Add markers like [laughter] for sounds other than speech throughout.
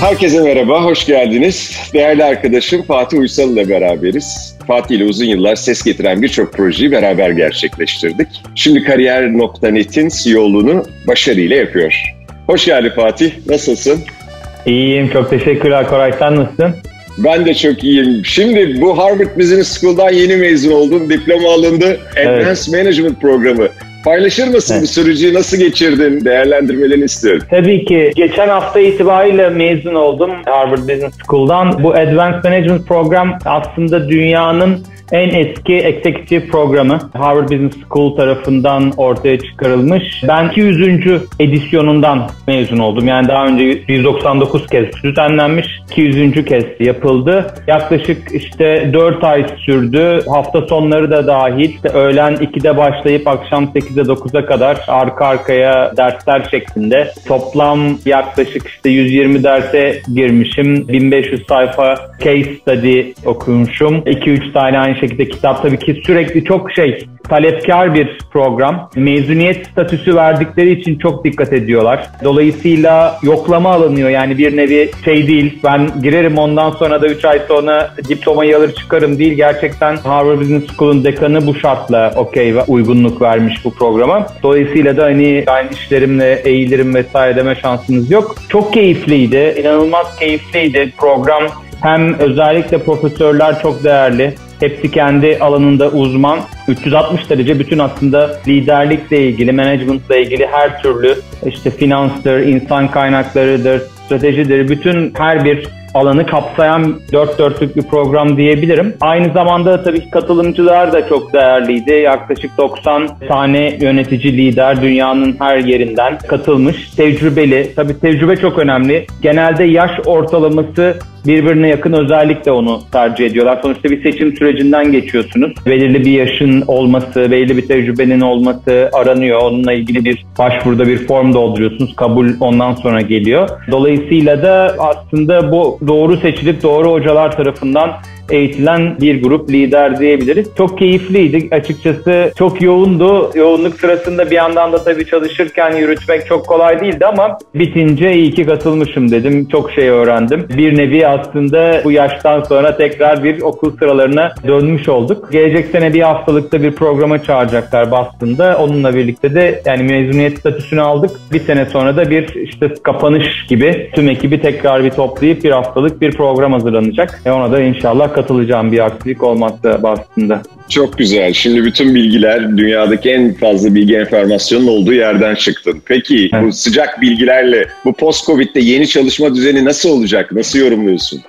Herkese merhaba, hoş geldiniz. Değerli arkadaşım Fatih Uysal ile beraberiz. Fatih ile uzun yıllar ses getiren birçok projeyi beraber gerçekleştirdik. Şimdi Kariyer.net'in CEO'luğunu başarıyla yapıyor. Hoş geldin Fatih, nasılsın? İyiyim, çok teşekkürler Koray. Sen nasılsın? Ben de çok iyiyim. Şimdi bu Harvard Business School'dan yeni mezun oldun. Diploma alındı. Advanced evet. Management programı. Paylaşır mısın evet. bu süreci nasıl geçirdin? Değerlendirmelerini istiyorum. Tabii ki. Geçen hafta itibariyle mezun oldum Harvard Business School'dan. Bu Advanced Management program aslında dünyanın en eski executive programı Harvard Business School tarafından ortaya çıkarılmış. Ben 200. edisyonundan mezun oldum. Yani daha önce 199 kez düzenlenmiş, 200. kez yapıldı. Yaklaşık işte 4 ay sürdü. Hafta sonları da dahil. İşte öğlen 2'de başlayıp akşam 8'e 9'a kadar arka arkaya dersler şeklinde. Toplam yaklaşık işte 120 derse girmişim. 1500 sayfa case study okumuşum. 2-3 tane aynı şekilde kitap tabii ki sürekli çok şey talepkar bir program. Mezuniyet statüsü verdikleri için çok dikkat ediyorlar. Dolayısıyla yoklama alınıyor. Yani bir nevi şey değil ben girerim ondan sonra da 3 ay sonra diplomayı alır çıkarım değil. Gerçekten Harvard Business School'un dekanı bu şartla okey ve uygunluk vermiş bu programa. Dolayısıyla da hani ben işlerimle eğilirim vesaire deme şansınız yok. Çok keyifliydi. inanılmaz keyifliydi program. Hem özellikle profesörler çok değerli. Hepsi kendi alanında uzman. 360 derece bütün aslında liderlikle ilgili, managementle ilgili her türlü işte finanstır, insan kaynaklarıdır, stratejidir. Bütün her bir alanı kapsayan dört dörtlük bir program diyebilirim. Aynı zamanda tabii ki katılımcılar da çok değerliydi. Yaklaşık 90 tane yönetici lider dünyanın her yerinden katılmış. Tecrübeli. Tabii tecrübe çok önemli. Genelde yaş ortalaması birbirine yakın özellikle onu tercih ediyorlar. Sonuçta bir seçim sürecinden geçiyorsunuz. Belirli bir yaşın olması, belirli bir tecrübenin olması aranıyor. Onunla ilgili bir başvuruda bir form dolduruyorsunuz. Kabul ondan sonra geliyor. Dolayısıyla da aslında bu doğru seçilip doğru hocalar tarafından eğitilen bir grup lider diyebiliriz. Çok keyifliydi açıkçası. Çok yoğundu. Yoğunluk sırasında bir yandan da tabii çalışırken yürütmek çok kolay değildi ama bitince iyi ki katılmışım dedim. Çok şey öğrendim. Bir nevi aslında bu yaştan sonra tekrar bir okul sıralarına dönmüş olduk. Gelecek sene bir haftalıkta bir programa çağıracaklar Boston'da. Onunla birlikte de yani mezuniyet statüsünü aldık. Bir sene sonra da bir işte kapanış gibi tüm ekibi tekrar bir toplayıp bir haftalık bir program hazırlanacak. E ona da inşallah katılacağım bir aksilik olmakta Boston'da. Çok güzel. Şimdi bütün bilgiler dünyadaki en fazla bilgi enformasyonun olduğu yerden çıktın. Peki evet. bu sıcak bilgilerle bu post-Covid'de yeni çalışma düzeni nasıl olacak? Nasıl yorumluyorsun?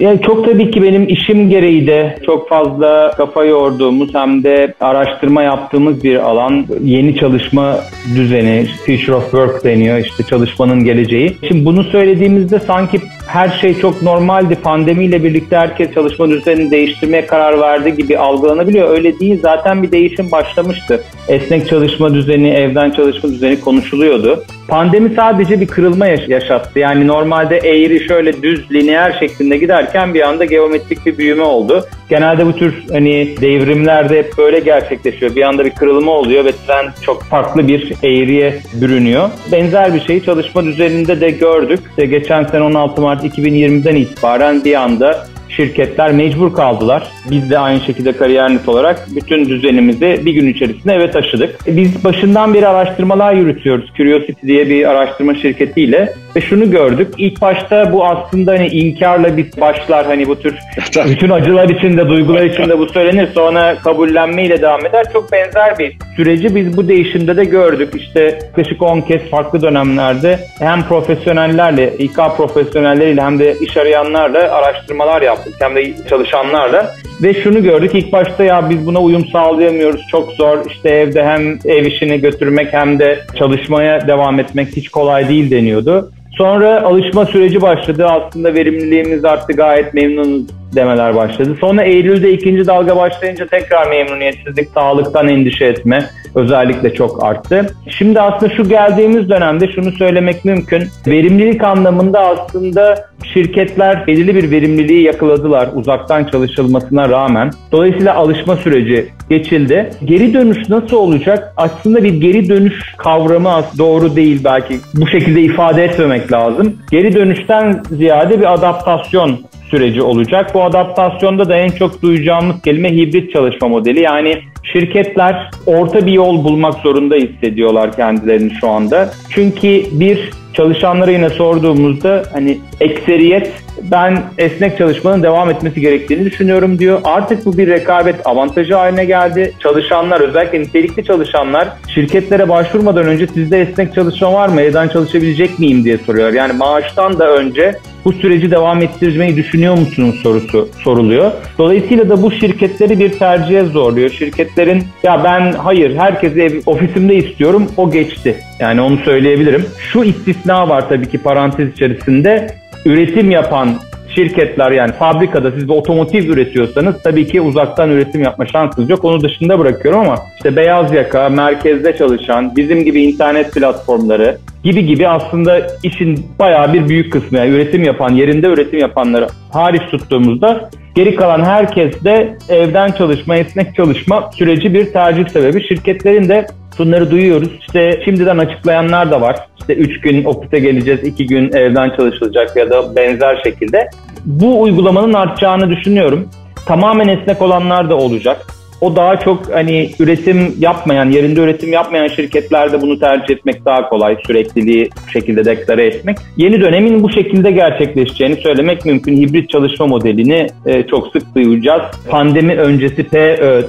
Yani çok tabii ki benim işim gereği de çok fazla kafa yorduğumuz hem de araştırma yaptığımız bir alan. Yeni çalışma düzeni, future of work deniyor işte çalışmanın geleceği. Şimdi bunu söylediğimizde sanki her şey çok normaldi. Pandemiyle birlikte herkes çalışma düzenini değiştirmeye karar verdi gibi algılanabiliyor. Öyle değil. Zaten bir değişim başlamıştı. Esnek çalışma düzeni, evden çalışma düzeni konuşuluyordu. Pandemi sadece bir kırılma yaşattı. Yani normalde eğri şöyle düz, lineer şeklinde giderken bir anda geometrik bir büyüme oldu. Genelde bu tür hani devrimlerde hep böyle gerçekleşiyor. Bir anda bir kırılma oluyor ve trend çok farklı bir eğriye bürünüyor. Benzer bir şeyi çalışma düzeninde de gördük. İşte geçen sene 16 Mart 2020'den itibaren bir anda şirketler mecbur kaldılar. Biz de aynı şekilde kariyer olarak bütün düzenimizi bir gün içerisinde eve taşıdık. Biz başından beri araştırmalar yürütüyoruz. Curiosity diye bir araştırma şirketiyle ve şunu gördük. İlk başta bu aslında hani inkarla bir başlar hani bu tür [laughs] bütün acılar içinde, duygular içinde bu söylenir. Sonra kabullenmeyle devam eder. Çok benzer bir süreci biz bu değişimde de gördük. İşte yaklaşık 10 kez farklı dönemlerde hem profesyonellerle, İK profesyonelleriyle hem de iş arayanlarla araştırmalar yaptık. Hem de çalışanlarla. Ve şunu gördük ilk başta ya biz buna uyum sağlayamıyoruz çok zor işte evde hem ev işini götürmek hem de çalışmaya devam etmek hiç kolay değil deniyordu. Sonra alışma süreci başladı. Aslında verimliliğimiz arttı gayet memnunuz demeler başladı. Sonra Eylül'de ikinci dalga başlayınca tekrar memnuniyetsizlik, sağlıktan endişe etme özellikle çok arttı. Şimdi aslında şu geldiğimiz dönemde şunu söylemek mümkün. Verimlilik anlamında aslında şirketler belirli bir verimliliği yakaladılar uzaktan çalışılmasına rağmen. Dolayısıyla alışma süreci geçildi. Geri dönüş nasıl olacak? Aslında bir geri dönüş kavramı doğru değil belki. Bu şekilde ifade etmemek lazım. Geri dönüşten ziyade bir adaptasyon süreci olacak. Bu adaptasyonda da en çok duyacağımız kelime hibrit çalışma modeli. Yani şirketler orta bir yol bulmak zorunda hissediyorlar kendilerini şu anda. Çünkü bir çalışanlara yine sorduğumuzda hani ekseriyet ben esnek çalışmanın devam etmesi gerektiğini düşünüyorum diyor. Artık bu bir rekabet avantajı haline geldi. Çalışanlar özellikle nitelikli çalışanlar şirketlere başvurmadan önce sizde esnek çalışma var mı? Evden çalışabilecek miyim diye soruyor. Yani maaştan da önce bu süreci devam ettirmeyi düşünüyor musunuz sorusu soruluyor. Dolayısıyla da bu şirketleri bir tercihe zorluyor. Şirketlerin ya ben hayır herkesi ev, ofisimde istiyorum o geçti. Yani onu söyleyebilirim. Şu istisna var tabii ki parantez içerisinde üretim yapan şirketler yani fabrikada siz bir otomotiv üretiyorsanız tabii ki uzaktan üretim yapma şansınız yok. Onu dışında bırakıyorum ama işte beyaz yaka, merkezde çalışan, bizim gibi internet platformları gibi gibi aslında işin bayağı bir büyük kısmı yani üretim yapan, yerinde üretim yapanları hariç tuttuğumuzda geri kalan herkes de evden çalışma, esnek çalışma süreci bir tercih sebebi. Şirketlerin de Bunları duyuyoruz. İşte şimdiden açıklayanlar da var. İşte 3 gün ofise geleceğiz, 2 gün evden çalışılacak ya da benzer şekilde. Bu uygulamanın artacağını düşünüyorum. Tamamen esnek olanlar da olacak. O daha çok hani üretim yapmayan, yerinde üretim yapmayan şirketlerde bunu tercih etmek daha kolay. Sürekliliği bu şekilde deklare etmek. Yeni dönemin bu şekilde gerçekleşeceğini söylemek mümkün. Hibrit çalışma modelini e, çok sık duyacağız. Pandemi öncesi PÖ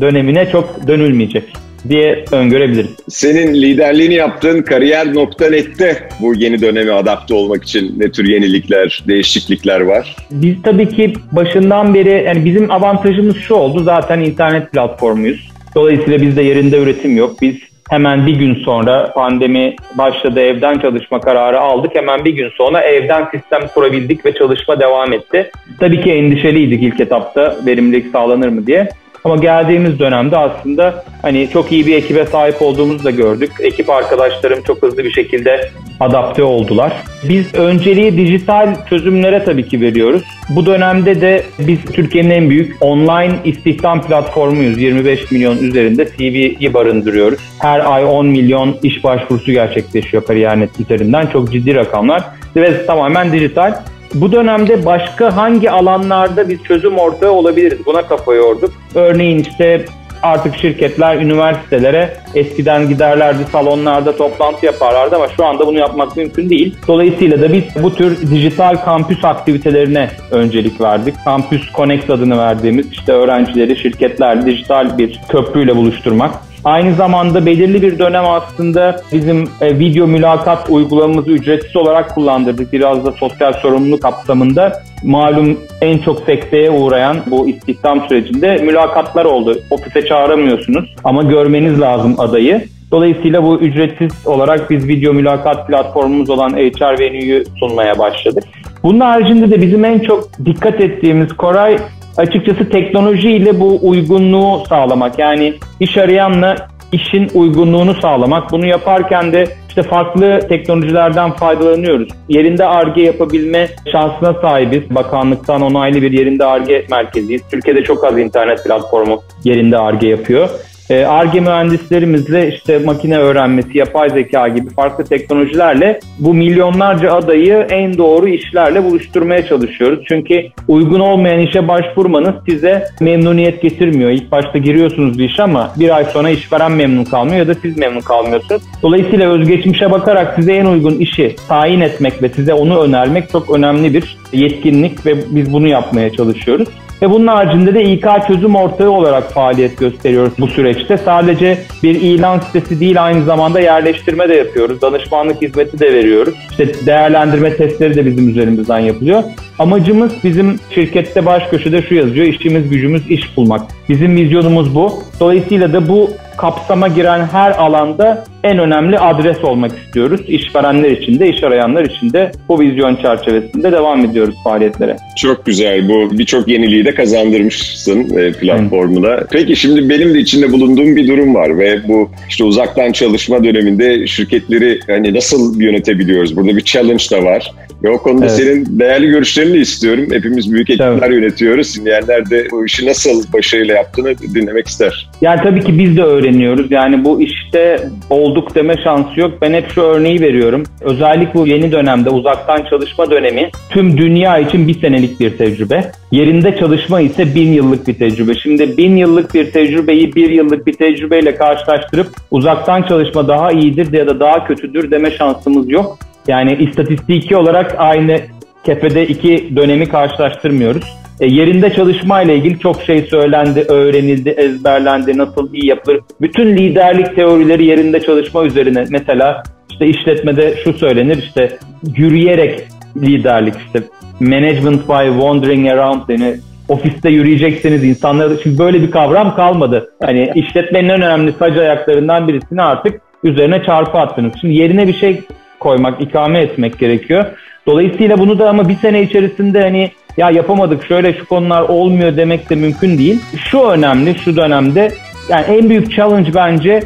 dönemine çok dönülmeyecek diye öngörebiliriz. Senin liderliğini yaptığın kariyer.net'te bu yeni döneme adapte olmak için ne tür yenilikler, değişiklikler var? Biz tabii ki başından beri yani bizim avantajımız şu oldu zaten internet platformuyuz. Dolayısıyla bizde yerinde üretim yok. Biz hemen bir gün sonra pandemi başladı evden çalışma kararı aldık. Hemen bir gün sonra evden sistem kurabildik ve çalışma devam etti. Tabii ki endişeliydik ilk etapta verimlilik sağlanır mı diye. Ama geldiğimiz dönemde aslında hani çok iyi bir ekibe sahip olduğumuzu da gördük. Ekip arkadaşlarım çok hızlı bir şekilde adapte oldular. Biz önceliği dijital çözümlere tabii ki veriyoruz. Bu dönemde de biz Türkiye'nin en büyük online istihdam platformuyuz. 25 milyon üzerinde CV'yi barındırıyoruz. Her ay 10 milyon iş başvurusu gerçekleşiyor Kariyer.net üzerinden. Çok ciddi rakamlar ve tamamen dijital. Bu dönemde başka hangi alanlarda bir çözüm ortağı olabiliriz? Buna kafa yorduk. Örneğin işte artık şirketler üniversitelere eskiden giderlerdi salonlarda toplantı yaparlardı ama şu anda bunu yapmak mümkün değil. Dolayısıyla da biz bu tür dijital kampüs aktivitelerine öncelik verdik. Campus Connect adını verdiğimiz işte öğrencileri şirketlerle dijital bir köprüyle buluşturmak Aynı zamanda belirli bir dönem aslında bizim e, video mülakat uygulamamızı ücretsiz olarak kullandırdık. Biraz da sosyal sorumluluk kapsamında malum en çok sekteye uğrayan bu istihdam sürecinde mülakatlar oldu. Ofise çağıramıyorsunuz ama görmeniz lazım adayı. Dolayısıyla bu ücretsiz olarak biz video mülakat platformumuz olan HR Venue'yu sunmaya başladık. Bunun haricinde de bizim en çok dikkat ettiğimiz Koray açıkçası teknolojiyle bu uygunluğu sağlamak. Yani iş arayanla işin uygunluğunu sağlamak. Bunu yaparken de işte farklı teknolojilerden faydalanıyoruz. Yerinde ARGE yapabilme şansına sahibiz. Bakanlıktan onaylı bir yerinde ARGE merkeziyiz. Türkiye'de çok az internet platformu yerinde ARGE yapıyor. ARGE mühendislerimizle işte makine öğrenmesi, yapay zeka gibi farklı teknolojilerle bu milyonlarca adayı en doğru işlerle buluşturmaya çalışıyoruz. Çünkü uygun olmayan işe başvurmanız size memnuniyet getirmiyor. İlk başta giriyorsunuz bir iş ama bir ay sonra işveren memnun kalmıyor ya da siz memnun kalmıyorsunuz. Dolayısıyla özgeçmişe bakarak size en uygun işi tayin etmek ve size onu önermek çok önemli bir yetkinlik ve biz bunu yapmaya çalışıyoruz. Ve bunun haricinde de İK çözüm ortağı olarak faaliyet gösteriyoruz bu süreçte. Sadece bir ilan sitesi değil aynı zamanda yerleştirme de yapıyoruz. Danışmanlık hizmeti de veriyoruz. İşte değerlendirme testleri de bizim üzerimizden yapılıyor. Amacımız bizim şirkette baş köşede şu yazıyor. İşimiz gücümüz iş bulmak. Bizim vizyonumuz bu. Dolayısıyla da bu kapsama giren her alanda en önemli adres olmak istiyoruz. İşverenler için de, iş arayanlar için de bu vizyon çerçevesinde devam ediyoruz faaliyetlere. Çok güzel. Bu birçok yeniliği de kazandırmışsın e, platformuna. Evet. Peki şimdi benim de içinde bulunduğum bir durum var ve bu işte uzaktan çalışma döneminde şirketleri hani nasıl yönetebiliyoruz? Burada bir challenge da var. Ve o konuda evet. senin değerli görüşlerini istiyorum. Hepimiz büyük ekipler tabii. yönetiyoruz. Dinleyenler de bu işi nasıl başarıyla yaptığını dinlemek ister. Yani tabii ki biz de öğreniyoruz. Yani bu işte olduk deme şansı yok. Ben hep şu örneği veriyorum. Özellikle bu yeni dönemde uzaktan çalışma dönemi tüm dünya için bir senelik bir tecrübe. Yerinde çalışma ise bin yıllık bir tecrübe. Şimdi bin yıllık bir tecrübeyi bir yıllık bir tecrübeyle karşılaştırıp uzaktan çalışma daha iyidir ya da daha kötüdür deme şansımız yok. Yani istatistiki olarak aynı kefede iki dönemi karşılaştırmıyoruz. E, yerinde çalışma ile ilgili çok şey söylendi, öğrenildi, ezberlendi, nasıl iyi yapılır. Bütün liderlik teorileri yerinde çalışma üzerine. Mesela işte işletmede şu söylenir işte yürüyerek liderlik işte management by wandering around yani ofiste yürüyecekseniz insanlara şimdi böyle bir kavram kalmadı. Hani işletmenin en önemli sac ayaklarından birisini artık üzerine çarpı attınız. Şimdi yerine bir şey koymak, ikame etmek gerekiyor. Dolayısıyla bunu da ama bir sene içerisinde hani ya yapamadık şöyle şu konular olmuyor demek de mümkün değil. Şu önemli şu dönemde yani en büyük challenge bence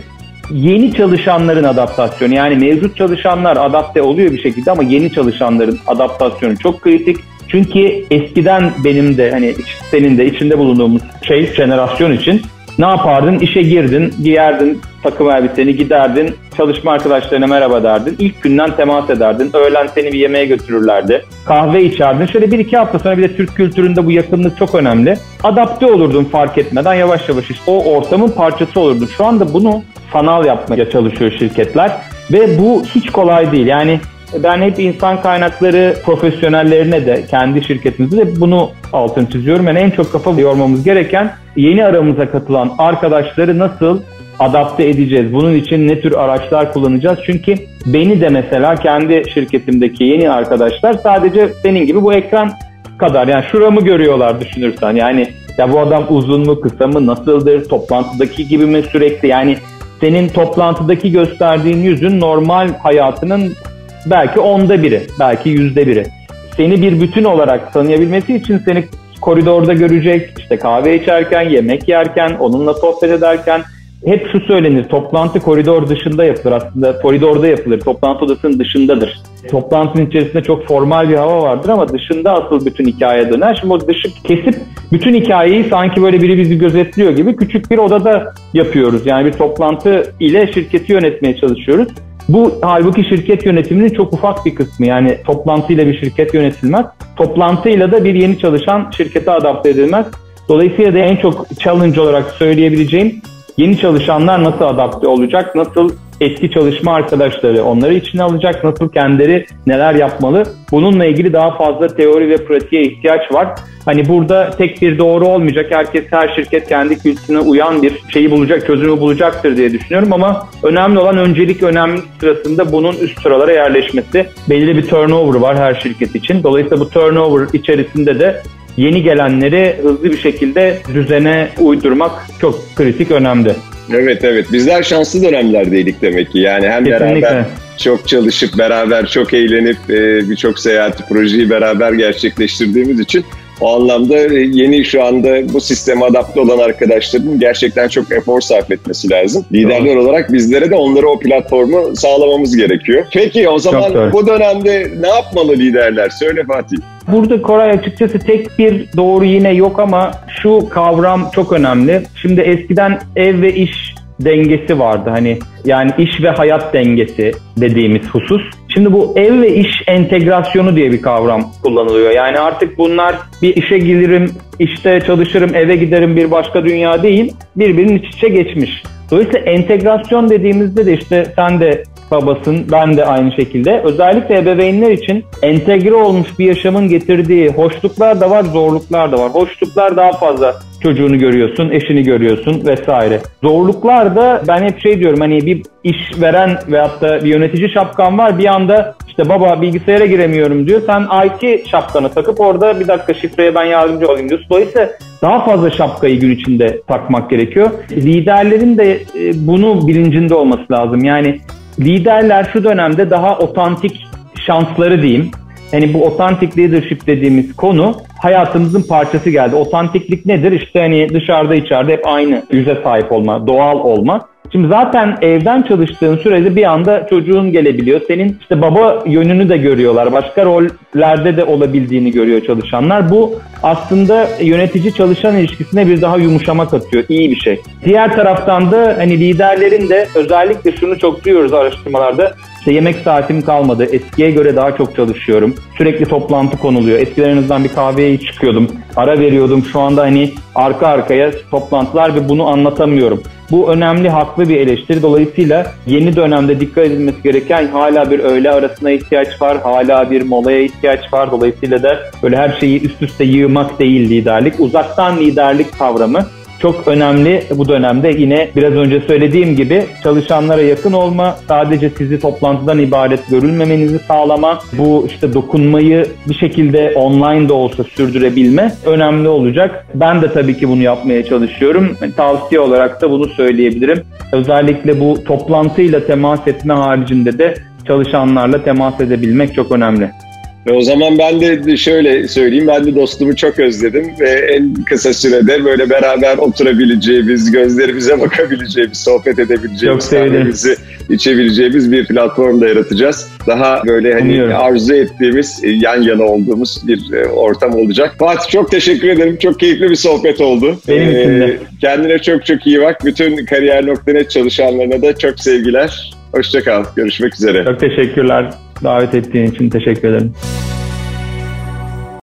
yeni çalışanların adaptasyonu. Yani mevcut çalışanlar adapte oluyor bir şekilde ama yeni çalışanların adaptasyonu çok kritik. Çünkü eskiden benim de hani senin de içinde bulunduğumuz şey jenerasyon için ne yapardın? İşe girdin, giyerdin takım elbiseni, giderdin, çalışma arkadaşlarına merhaba derdin. İlk günden temas ederdin. Öğlen seni bir yemeğe götürürlerdi. Kahve içerdin. Şöyle bir iki hafta sonra bir de Türk kültüründe bu yakınlık çok önemli. Adapte olurdun fark etmeden yavaş yavaş işte o ortamın parçası olurdun. Şu anda bunu sanal yapmaya çalışıyor şirketler ve bu hiç kolay değil. Yani ben hep insan kaynakları profesyonellerine de kendi şirketimizde de bunu altını çiziyorum. Yani en çok kafa yormamız gereken yeni aramıza katılan arkadaşları nasıl adapte edeceğiz? Bunun için ne tür araçlar kullanacağız? Çünkü beni de mesela kendi şirketimdeki yeni arkadaşlar sadece senin gibi bu ekran kadar yani şuramı görüyorlar düşünürsen yani ya bu adam uzun mu kısa mı nasıldır toplantıdaki gibi mi sürekli yani senin toplantıdaki gösterdiğin yüzün normal hayatının belki onda biri belki yüzde biri seni bir bütün olarak tanıyabilmesi için seni koridorda görecek işte kahve içerken yemek yerken onunla sohbet ederken hep şu söylenir, toplantı koridor dışında yapılır aslında. Koridorda yapılır, toplantı odasının dışındadır. Toplantının içerisinde çok formal bir hava vardır ama dışında asıl bütün hikaye döner. Şimdi o dışı kesip bütün hikayeyi sanki böyle biri bizi gözetliyor gibi küçük bir odada yapıyoruz. Yani bir toplantı ile şirketi yönetmeye çalışıyoruz. Bu halbuki şirket yönetiminin çok ufak bir kısmı. Yani toplantıyla bir şirket yönetilmez. Toplantıyla da bir yeni çalışan şirkete adapte edilmez. Dolayısıyla da en çok challenge olarak söyleyebileceğim Yeni çalışanlar nasıl adapte olacak? Nasıl eski çalışma arkadaşları onları içine alacak? Nasıl kendileri neler yapmalı? Bununla ilgili daha fazla teori ve pratiğe ihtiyaç var. Hani burada tek bir doğru olmayacak. Herkes her şirket kendi kültürüne uyan bir şeyi bulacak, çözümü bulacaktır diye düşünüyorum ama önemli olan öncelik önemli sırasında bunun üst sıralara yerleşmesi. Belli bir turnover var her şirket için. Dolayısıyla bu turnover içerisinde de yeni gelenleri hızlı bir şekilde düzene uydurmak çok kritik önemli. Evet evet bizler şanslı dönemlerdeydik demek ki yani hem Kesinlikle. beraber çok çalışıp beraber çok eğlenip e, birçok seyahati projeyi beraber gerçekleştirdiğimiz için o anlamda e, yeni şu anda bu sisteme adapte olan arkadaşların gerçekten çok efor sarf etmesi lazım. Liderler Doğru. olarak bizlere de onlara o platformu sağlamamız gerekiyor. Peki o zaman bu dönemde ne yapmalı liderler? Söyle Fatih. Burada Koray açıkçası tek bir doğru yine yok ama şu kavram çok önemli. Şimdi eskiden ev ve iş dengesi vardı. Hani yani iş ve hayat dengesi dediğimiz husus. Şimdi bu ev ve iş entegrasyonu diye bir kavram kullanılıyor. Yani artık bunlar bir işe gelirim, işte çalışırım, eve giderim bir başka dünya değil. Birbirinin iç içe geçmiş. Dolayısıyla entegrasyon dediğimizde de işte sen de babasın, ben de aynı şekilde. Özellikle ebeveynler için entegre olmuş bir yaşamın getirdiği hoşluklar da var, zorluklar da var. Hoşluklar daha fazla çocuğunu görüyorsun, eşini görüyorsun vesaire. Zorluklar da ben hep şey diyorum hani bir iş veren veyahut da bir yönetici şapkan var bir anda işte baba bilgisayara giremiyorum diyor. Sen IT şapkanı takıp orada bir dakika şifreye ben yardımcı olayım diyorsun. Dolayısıyla daha fazla şapkayı gün içinde takmak gerekiyor. Liderlerin de e, bunu bilincinde olması lazım. Yani liderler şu dönemde daha otantik şansları diyeyim. Hani bu otantik leadership dediğimiz konu hayatımızın parçası geldi. Otantiklik nedir? İşte hani dışarıda içeride hep aynı yüze sahip olma, doğal olma. Şimdi zaten evden çalıştığın sürede bir anda çocuğun gelebiliyor. Senin işte baba yönünü de görüyorlar. Başka rollerde de olabildiğini görüyor çalışanlar. Bu aslında yönetici çalışan ilişkisine bir daha yumuşama katıyor. İyi bir şey. Diğer taraftan da hani liderlerin de özellikle şunu çok duyuyoruz araştırmalarda. İşte yemek saatim kalmadı. Eskiye göre daha çok çalışıyorum. Sürekli toplantı konuluyor. Eskiden en azından bir kahveye çıkıyordum. Ara veriyordum. Şu anda hani arka arkaya toplantılar ve bunu anlatamıyorum. Bu önemli, haklı bir eleştiri. Dolayısıyla yeni dönemde dikkat edilmesi gereken hala bir öğle arasına ihtiyaç var, hala bir molaya ihtiyaç var. Dolayısıyla da böyle her şeyi üst üste yığmak değil liderlik. Uzaktan liderlik kavramı çok önemli bu dönemde yine biraz önce söylediğim gibi çalışanlara yakın olma, sadece sizi toplantıdan ibaret görülmemenizi sağlama, bu işte dokunmayı bir şekilde online de olsa sürdürebilme önemli olacak. Ben de tabii ki bunu yapmaya çalışıyorum. Tavsiye olarak da bunu söyleyebilirim. Özellikle bu toplantıyla temas etme haricinde de çalışanlarla temas edebilmek çok önemli. Ve o zaman ben de şöyle söyleyeyim, ben de dostumu çok özledim ve en kısa sürede böyle beraber oturabileceğimiz, gözlerimize bakabileceğimiz, sohbet edebileceğimiz, kahvemizi içebileceğimiz bir platform da yaratacağız. Daha böyle hani Anlıyorum. arzu ettiğimiz, e, yan yana olduğumuz bir e, ortam olacak. Fatih çok teşekkür ederim. Çok keyifli bir sohbet oldu. Benim için de. Ee, kendine çok çok iyi bak. Bütün kariyer.net çalışanlarına da çok sevgiler. Hoşçakal. Görüşmek üzere. Çok teşekkürler. Davet ettiğin için teşekkür ederim.